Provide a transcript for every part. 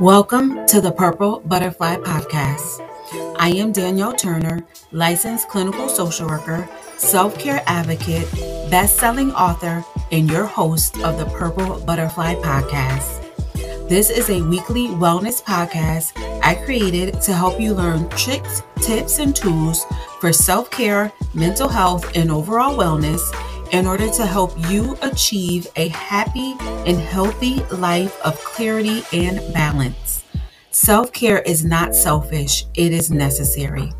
Welcome to the Purple Butterfly Podcast. I am Danielle Turner, licensed clinical social worker, self care advocate, best selling author, and your host of the Purple Butterfly Podcast. This is a weekly wellness podcast I created to help you learn tricks, tips, and tools for self care, mental health, and overall wellness in order to help you achieve a happy and healthy life of clarity and balance. Self care is not selfish, it is necessary.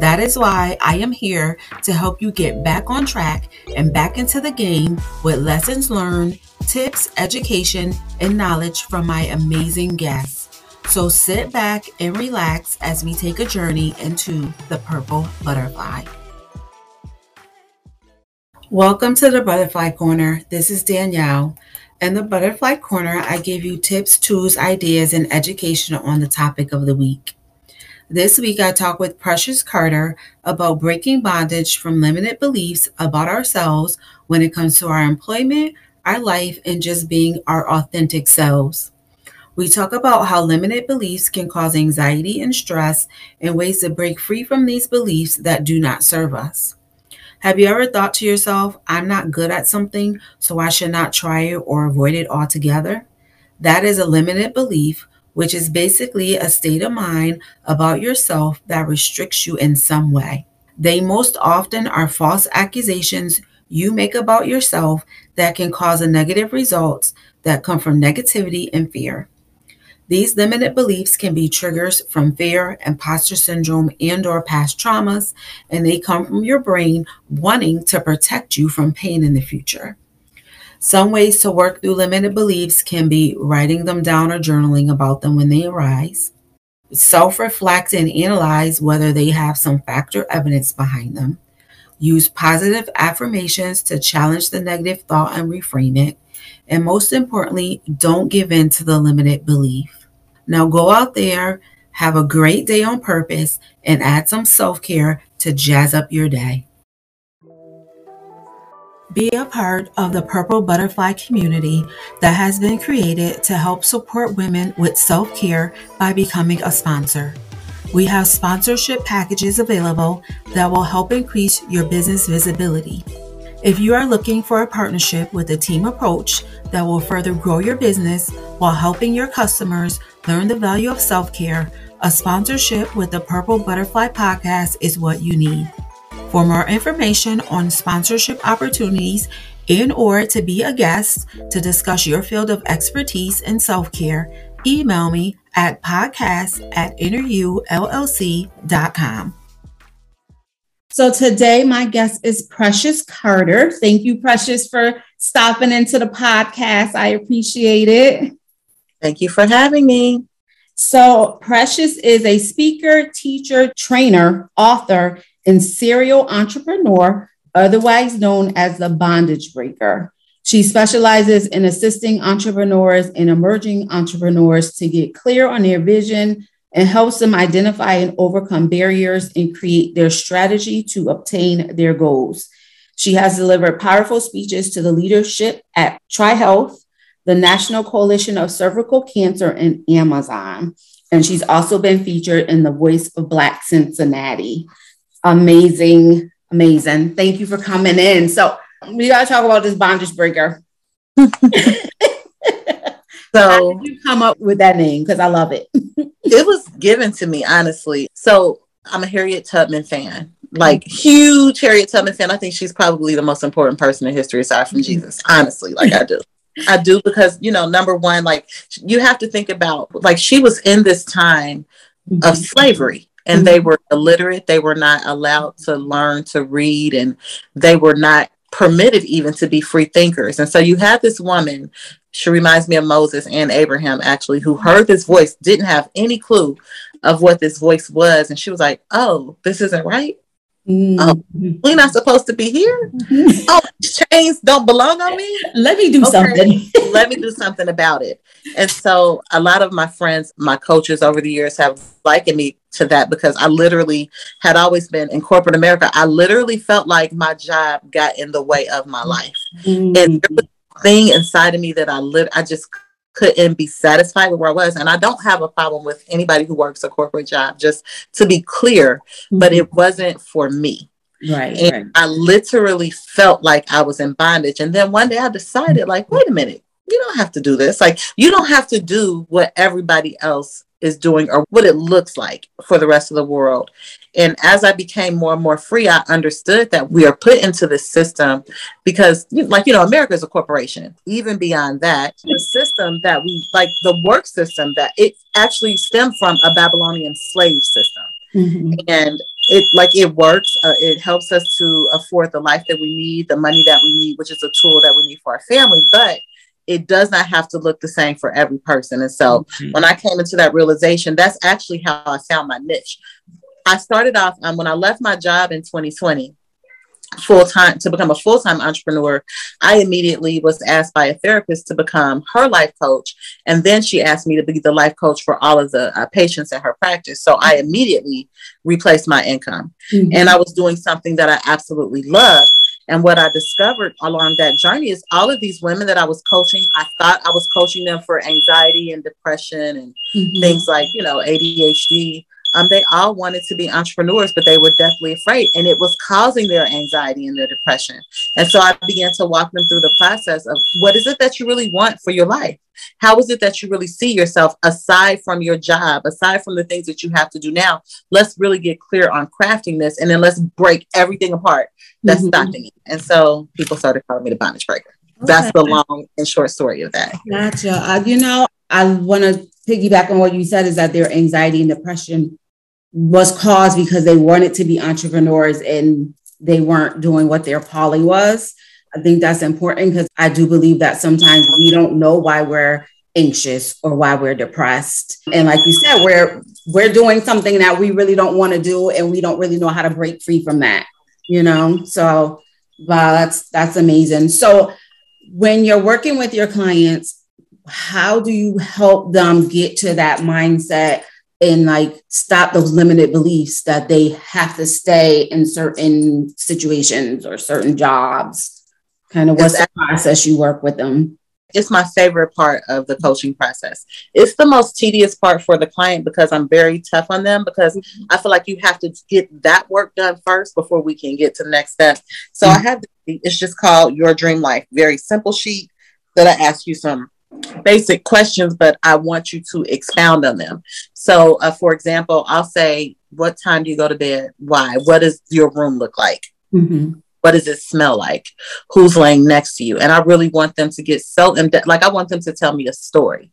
That is why I am here to help you get back on track and back into the game with lessons learned, tips, education, and knowledge from my amazing guests. So sit back and relax as we take a journey into the purple butterfly. Welcome to the Butterfly Corner. This is Danielle. In the Butterfly Corner, I give you tips, tools, ideas, and education on the topic of the week. This week, I talk with Precious Carter about breaking bondage from limited beliefs about ourselves when it comes to our employment, our life, and just being our authentic selves. We talk about how limited beliefs can cause anxiety and stress and ways to break free from these beliefs that do not serve us. Have you ever thought to yourself, I'm not good at something, so I should not try it or avoid it altogether? That is a limited belief, which is basically a state of mind about yourself that restricts you in some way. They most often are false accusations you make about yourself that can cause a negative results that come from negativity and fear. These limited beliefs can be triggers from fear, imposter syndrome, and or past traumas, and they come from your brain wanting to protect you from pain in the future. Some ways to work through limited beliefs can be writing them down or journaling about them when they arise. Self reflect and analyze whether they have some fact or evidence behind them. Use positive affirmations to challenge the negative thought and reframe it. And most importantly, don't give in to the limited belief. Now go out there, have a great day on purpose, and add some self care to jazz up your day. Be a part of the Purple Butterfly community that has been created to help support women with self care by becoming a sponsor. We have sponsorship packages available that will help increase your business visibility. If you are looking for a partnership with a team approach that will further grow your business while helping your customers learn the value of self care, a sponsorship with the Purple Butterfly podcast is what you need. For more information on sponsorship opportunities and or to be a guest to discuss your field of expertise in self-care, email me at podcast at innerullc.com. So today, my guest is Precious Carter. Thank you, Precious, for stopping into the podcast. I appreciate it. Thank you for having me. So, Precious is a speaker, teacher, trainer, author, and serial entrepreneur, otherwise known as the bondage breaker. She specializes in assisting entrepreneurs and emerging entrepreneurs to get clear on their vision, and helps them identify and overcome barriers and create their strategy to obtain their goals. She has delivered powerful speeches to the leadership at TriHealth, the National Coalition of Cervical Cancer, and Amazon. And she's also been featured in The Voice of Black Cincinnati. Amazing, amazing. Thank you for coming in. So, we got to talk about this bondage breaker. So you come up with that name? Because I love it. it was given to me, honestly. So I'm a Harriet Tubman fan, like huge Harriet Tubman fan. I think she's probably the most important person in history aside from Jesus, honestly, like I do. I do because, you know, number one, like you have to think about, like, she was in this time of slavery and they were illiterate. They were not allowed to learn to read and they were not permitted even to be free thinkers. And so you have this woman she reminds me of Moses and Abraham, actually, who heard this voice, didn't have any clue of what this voice was. And she was like, Oh, this isn't right. Mm-hmm. Oh, we're not supposed to be here. Mm-hmm. Oh, chains don't belong on me. Let me do okay. something. Let me do something about it. And so, a lot of my friends, my coaches over the years have likened me to that because I literally had always been in corporate America. I literally felt like my job got in the way of my life. Mm-hmm. And thing inside of me that I lit I just couldn't be satisfied with where I was. And I don't have a problem with anybody who works a corporate job, just to be clear, mm-hmm. but it wasn't for me. Right. And right. I literally felt like I was in bondage. And then one day I decided, like, wait a minute, you don't have to do this. Like, you don't have to do what everybody else is doing or what it looks like for the rest of the world. And as I became more and more free, I understood that we are put into this system because, like, you know, America is a corporation. Even beyond that, the system that we like, the work system that it actually stemmed from a Babylonian slave system. Mm-hmm. And it like it works. Uh, it helps us to afford the life that we need, the money that we need, which is a tool that we need for our family. But it does not have to look the same for every person. And so mm-hmm. when I came into that realization, that's actually how I found my niche. I started off um, when I left my job in 2020 full time to become a full time entrepreneur, I immediately was asked by a therapist to become her life coach. And then she asked me to be the life coach for all of the uh, patients in her practice. So I immediately replaced my income. Mm-hmm. And I was doing something that I absolutely loved. And what I discovered along that journey is all of these women that I was coaching, I thought I was coaching them for anxiety and depression and mm-hmm. things like, you know, ADHD. Um, they all wanted to be entrepreneurs, but they were deathly afraid, and it was causing their anxiety and their depression. And so I began to walk them through the process of what is it that you really want for your life? How is it that you really see yourself aside from your job, aside from the things that you have to do now? Let's really get clear on crafting this, and then let's break everything apart that's mm-hmm. stopping you. And so people started calling me the bondage breaker. Okay. That's the long and short story of that. Gotcha. Uh, you know, I want to piggyback on what you said is that their anxiety and depression was caused because they wanted to be entrepreneurs and they weren't doing what their calling was. I think that's important because I do believe that sometimes we don't know why we're anxious or why we're depressed. And like you said, we're we're doing something that we really don't want to do and we don't really know how to break free from that, you know? So wow, that's that's amazing. So when you're working with your clients, how do you help them get to that mindset and like stop those limited beliefs that they have to stay in certain situations or certain jobs? Kind of what's the process you work with them? It's my favorite part of the coaching process. It's the most tedious part for the client because I'm very tough on them because mm-hmm. I feel like you have to get that work done first before we can get to the next step. So mm-hmm. I have it's just called Your Dream Life. Very simple sheet that I ask you some basic questions, but I want you to expound on them. So, uh, for example, I'll say, What time do you go to bed? Why? What does your room look like? Mm-hmm. What does it smell like? Who's laying next to you? And I really want them to get so in depth. Like, I want them to tell me a story.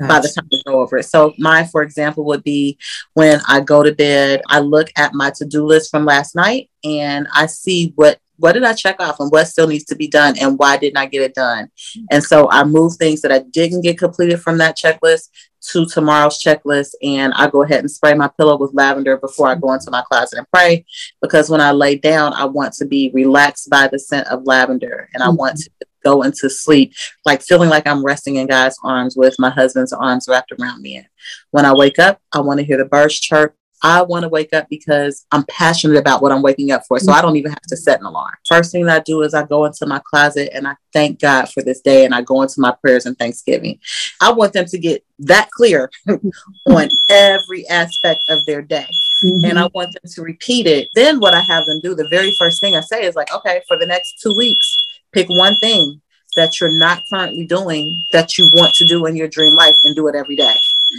Gotcha. By the time we go over it. So, mine, for example, would be when I go to bed, I look at my to do list from last night and I see what what did I check off and what still needs to be done and why didn't I get it done? And so I move things that I didn't get completed from that checklist to tomorrow's checklist and I go ahead and spray my pillow with lavender before I go into my closet and pray because when I lay down I want to be relaxed by the scent of lavender and I want to go into sleep like feeling like I'm resting in God's arms with my husband's arms wrapped around me. When I wake up, I want to hear the birds chirp. I want to wake up because I'm passionate about what I'm waking up for. So I don't even have to set an alarm. First thing I do is I go into my closet and I thank God for this day and I go into my prayers and thanksgiving. I want them to get that clear on every aspect of their day. Mm-hmm. And I want them to repeat it. Then what I have them do, the very first thing I say is like, okay, for the next two weeks, pick one thing that you're not currently doing that you want to do in your dream life and do it every day.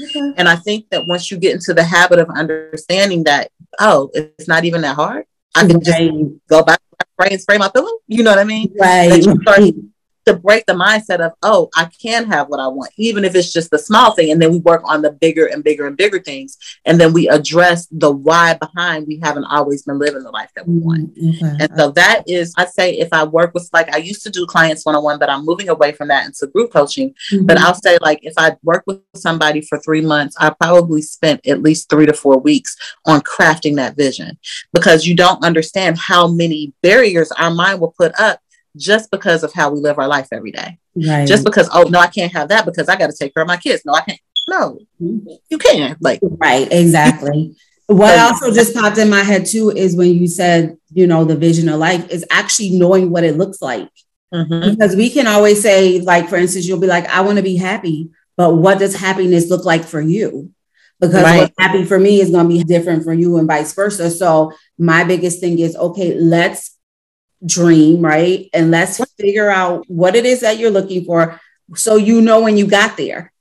Okay. And I think that once you get into the habit of understanding that, oh, it's not even that hard. I can right. just go back, spray and spray my pillow. You know what I mean? Right. right to break the mindset of, oh, I can have what I want, even if it's just the small thing. And then we work on the bigger and bigger and bigger things. And then we address the why behind we haven't always been living the life that we want. Mm-hmm. And so that is, I say, if I work with, like, I used to do clients one on one, but I'm moving away from that into group coaching. Mm-hmm. But I'll say, like, if I work with somebody for three months, I probably spent at least three to four weeks on crafting that vision because you don't understand how many barriers our mind will put up just because of how we live our life every day. Right. Just because, oh no, I can't have that because I got to take care of my kids. No, I can't. No, you can. Like right, exactly. what also just popped in my head too is when you said, you know, the vision of life is actually knowing what it looks like. Mm-hmm. Because we can always say, like, for instance, you'll be like, I want to be happy. but what does happiness look like for you? Because right. what's happy for me is going to be different for you and vice versa. So my biggest thing is okay, let's dream, right? And let's figure out what it is that you're looking for so you know when you got there.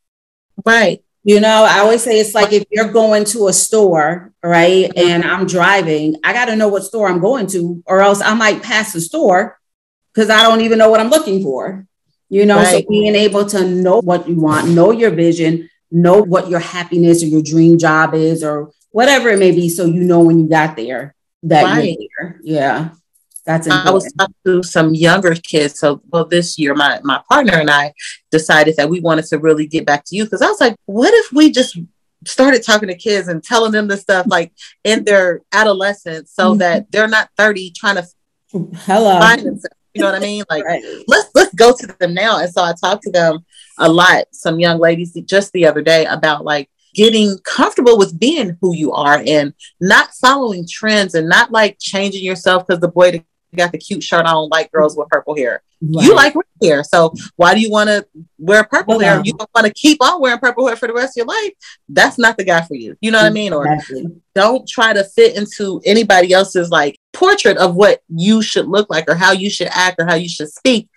Right. You know, I always say it's like if you're going to a store, right? Mm-hmm. And I'm driving, I got to know what store I'm going to, or else I might pass the store because I don't even know what I'm looking for. You know, right. so being able to know what you want, know your vision, know what your happiness or your dream job is, or whatever it may be, so you know when you got there that right. you're there. Yeah. That's important. I was talking to some younger kids. So, well, this year, my my partner and I decided that we wanted to really get back to youth because I was like, what if we just started talking to kids and telling them this stuff like in their adolescence, so mm-hmm. that they're not thirty trying to hello find themselves. You know what I mean? Like, right. let's let's go to them now. And so I talked to them a lot. Some young ladies just the other day about like getting comfortable with being who you are and not following trends and not like changing yourself because the boy got the cute shirt on, like girls with purple hair. Right. You like red hair, so why do you want to wear purple hair? You don't want to keep on wearing purple hair for the rest of your life. That's not the guy for you. You know what I mean? Or don't try to fit into anybody else's like portrait of what you should look like or how you should act or how you should speak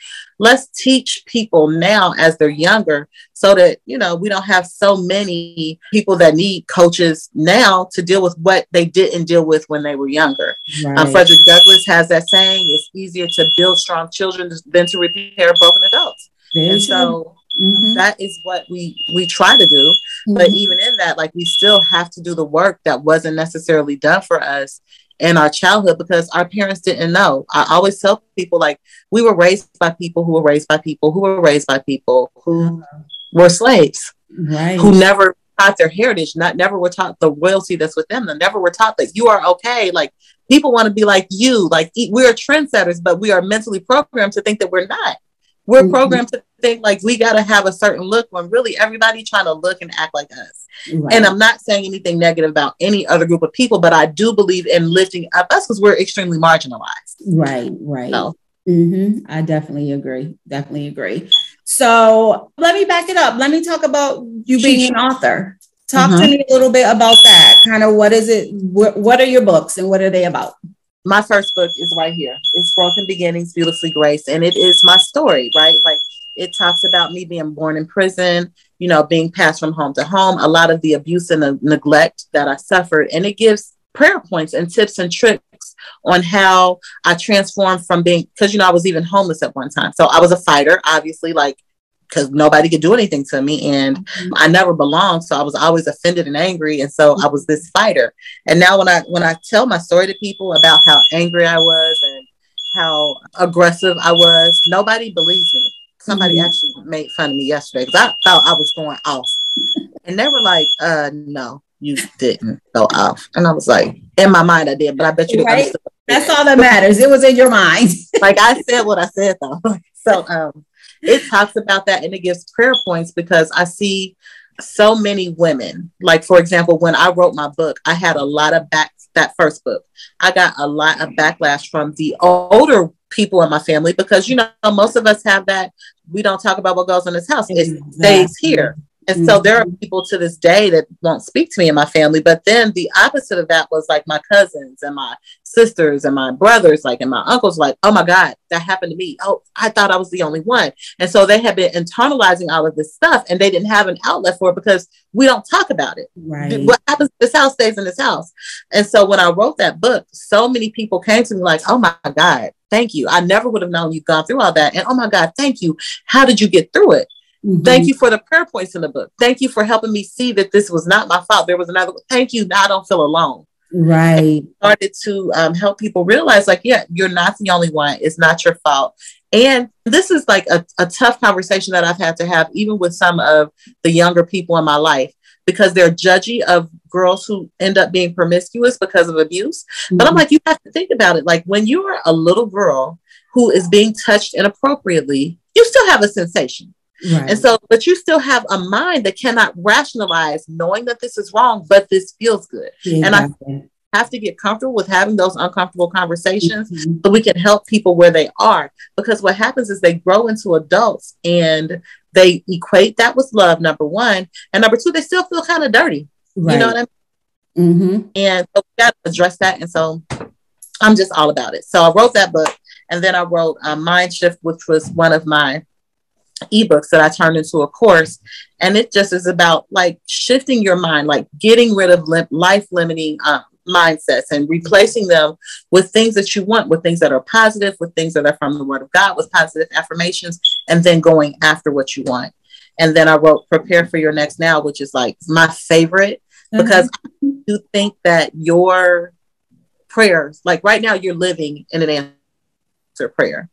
let's teach people now as they're younger so that you know we don't have so many people that need coaches now to deal with what they didn't deal with when they were younger um, right. um, frederick douglass has that saying it's easier to build strong children than to repair broken adults and so mm-hmm. that is what we we try to do mm-hmm. but even in that like we still have to do the work that wasn't necessarily done for us in our childhood because our parents didn't know. I always tell people like we were raised by people who were raised by people who were raised by people who were slaves, right. who never taught their heritage, not never were taught the royalty that's within them, never were taught that you are okay. Like people want to be like you, like we're trendsetters, but we are mentally programmed to think that we're not. We're mm-hmm. programmed to think like we got to have a certain look when really everybody trying to look and act like us. Right. And I'm not saying anything negative about any other group of people, but I do believe in lifting up us because we're extremely marginalized. Right, right. So. Mm-hmm. I definitely agree. Definitely agree. So let me back it up. Let me talk about you being an author. Talk mm-hmm. to me a little bit about that. Kind of what is it? What, what are your books and what are they about? My first book is right here. It's Broken Beginnings, Beautifully Graced. And it is my story, right? Like it talks about me being born in prison, you know, being passed from home to home, a lot of the abuse and the neglect that I suffered. And it gives prayer points and tips and tricks on how I transformed from being, because, you know, I was even homeless at one time. So I was a fighter, obviously, like, because nobody could do anything to me and mm-hmm. I never belonged. So I was always offended and angry. And so I was this fighter. And now when I when I tell my story to people about how angry I was and how aggressive I was, nobody believes me somebody mm-hmm. actually made fun of me yesterday because I thought I was going off. And they were like, uh, no, you didn't go off. And I was like, in my mind, I did, but I bet you right? That's all that matters. It was in your mind. like I said what I said though. so um it talks about that and it gives prayer points because I see so many women. Like for example, when I wrote my book, I had a lot of back that first book. I got a lot of backlash from the older people in my family because you know most of us have that we don't talk about what goes on in this house it stays here and mm-hmm. so there are people to this day that won't speak to me in my family. But then the opposite of that was like my cousins and my sisters and my brothers, like, and my uncles, like, oh my God, that happened to me. Oh, I thought I was the only one. And so they had been internalizing all of this stuff and they didn't have an outlet for it because we don't talk about it. Right. What happens in this house stays in this house. And so when I wrote that book, so many people came to me like, oh my God, thank you. I never would have known you've gone through all that. And oh my God, thank you. How did you get through it? Mm-hmm. Thank you for the prayer points in the book. Thank you for helping me see that this was not my fault. There was another. Thank you. Now I don't feel alone. Right. started to um, help people realize, like, yeah, you're not the only one. It's not your fault. And this is like a, a tough conversation that I've had to have, even with some of the younger people in my life, because they're judgy of girls who end up being promiscuous because of abuse. Mm-hmm. But I'm mm-hmm. like, you have to think about it. Like, when you are a little girl who is being touched inappropriately, you still have a sensation Right. And so, but you still have a mind that cannot rationalize knowing that this is wrong, but this feels good. Exactly. And I have to get comfortable with having those uncomfortable conversations mm-hmm. so we can help people where they are. Because what happens is they grow into adults and they equate that with love, number one. And number two, they still feel kind of dirty. Right. You know what I mean? Mm-hmm. And so we got to address that. And so I'm just all about it. So I wrote that book. And then I wrote um, Mind Shift, which was one of my ebooks that I turned into a course. And it just is about like shifting your mind, like getting rid of li- life limiting um, mindsets and replacing them with things that you want, with things that are positive, with things that are from the Word of God, with positive affirmations, and then going after what you want. And then I wrote Prepare for Your Next Now, which is like my favorite mm-hmm. because you think that your prayers, like right now, you're living in an answer prayer.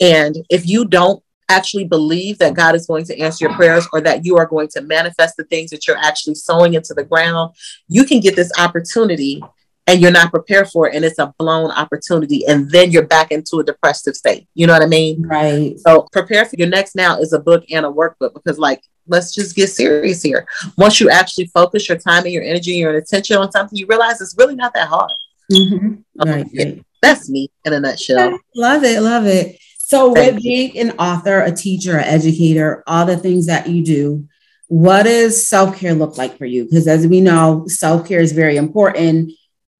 And if you don't actually believe that God is going to answer your prayers or that you are going to manifest the things that you're actually sowing into the ground, you can get this opportunity and you're not prepared for it and it's a blown opportunity and then you're back into a depressive state. You know what I mean? Right. So prepare for your next now is a book and a workbook because like let's just get serious here. Once you actually focus your time and your energy and your attention on something, you realize it's really not that hard. Mm-hmm. Um, right. Yeah, that's me in a nutshell. Love it. Love it. So, Thank with you. being an author, a teacher, an educator, all the things that you do, what does self care look like for you? Because as we know, self care is very important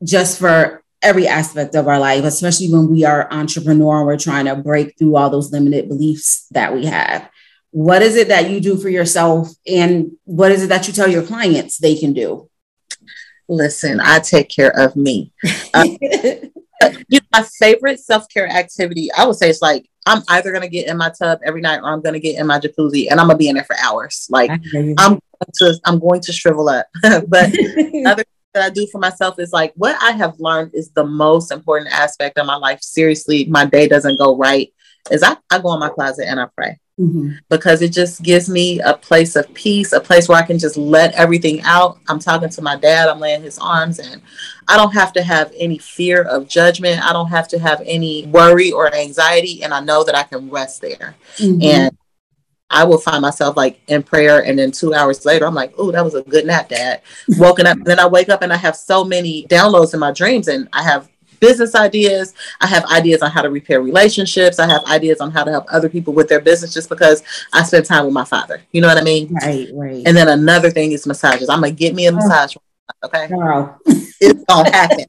just for every aspect of our life, especially when we are entrepreneur and we're trying to break through all those limited beliefs that we have. What is it that you do for yourself, and what is it that you tell your clients they can do? Listen, I take care of me. Uh, you know, my favorite self care activity, I would say, it's like I'm either gonna get in my tub every night or I'm gonna get in my jacuzzi and I'm gonna be in there for hours. Like I'm going to I'm going to shrivel up. but other that I do for myself is like what I have learned is the most important aspect of my life. Seriously, my day doesn't go right. Is I, I go in my closet and I pray. Mm-hmm. Because it just gives me a place of peace, a place where I can just let everything out. I'm talking to my dad, I'm laying his arms, and I don't have to have any fear of judgment. I don't have to have any worry or anxiety. And I know that I can rest there. Mm-hmm. And I will find myself like in prayer, and then two hours later, I'm like, "Oh, that was a good nap, Dad." Woken up, then I wake up and I have so many downloads in my dreams, and I have business ideas. I have ideas on how to repair relationships. I have ideas on how to help other people with their business just because I spend time with my father. You know what I mean? Right, right. And then another thing is massages. I'm gonna get me a oh. massage. Okay. Girl. it's gonna happen.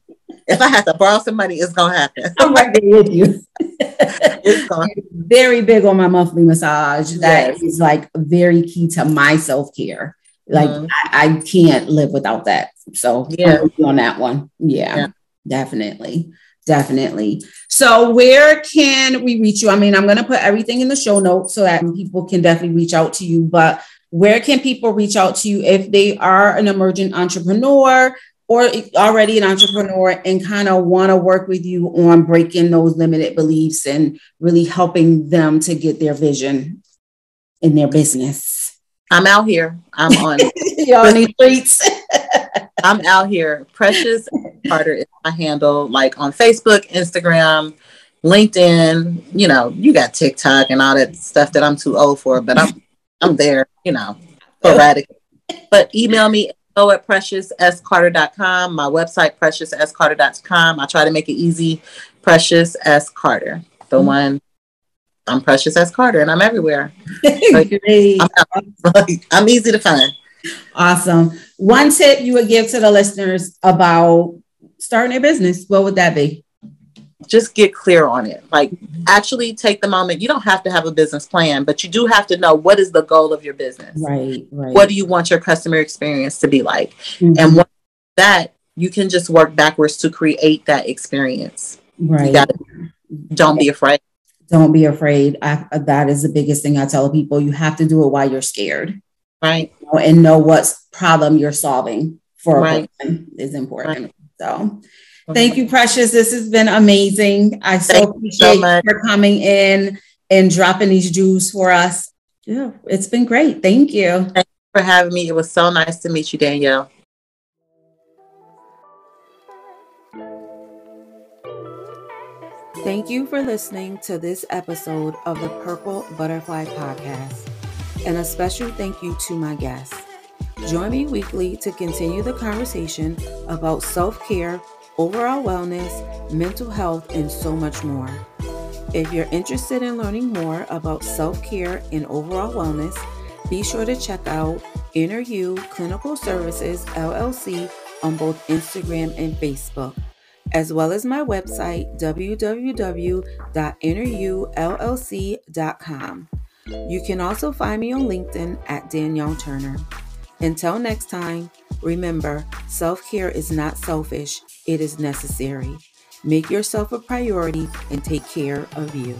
if I have to borrow some money, it's gonna happen. I'm right there with you. it's gonna very big on my monthly massage. That yes. is like very key to my self care. Like mm-hmm. I, I, can't live without that. So yeah, on that one. Yeah, yeah, definitely. Definitely. So, where can we reach you? I mean, I'm going to put everything in the show notes so that people can definitely reach out to you. But where can people reach out to you if they are an emergent entrepreneur or already an entrepreneur and kind of want to work with you on breaking those limited beliefs and really helping them to get their vision in their business? I'm out here. I'm on y'all need streets. I'm out here. Precious Carter is my handle, like on Facebook, Instagram, LinkedIn. You know, you got TikTok and all that stuff that I'm too old for, but I'm I'm there, you know, sporadic. but email me info at preciouscarter.com. My website, preciouscarter.com. I try to make it easy. Precious S. Carter, the mm-hmm. one. I'm Precious S. Carter, and I'm everywhere. I'm, I'm easy to find. Awesome. One tip you would give to the listeners about starting a business, what would that be? just get clear on it. Like actually take the moment. You don't have to have a business plan, but you do have to know what is the goal of your business. Right, right. What do you want your customer experience to be like? Mm-hmm. And what that you can just work backwards to create that experience. Right. Gotta, don't be afraid. Don't be afraid. I, that is the biggest thing I tell people. You have to do it while you're scared. Right. You know, and know what problem you're solving for right. is important. Right. So Thank you, Precious. This has been amazing. I so Thank appreciate you so for coming in and dropping these jewels for us. Yeah, it's been great. Thank you. Thank you for having me. It was so nice to meet you, Danielle. Thank you for listening to this episode of the Purple Butterfly Podcast. And a special thank you to my guests. Join me weekly to continue the conversation about self care overall wellness, mental health, and so much more. If you're interested in learning more about self care and overall wellness, be sure to check out Inner You Clinical Services LLC on both Instagram and Facebook, as well as my website www.innerullc.com. You can also find me on LinkedIn at Danielle Turner. Until next time, remember self care is not selfish, it is necessary. Make yourself a priority and take care of you.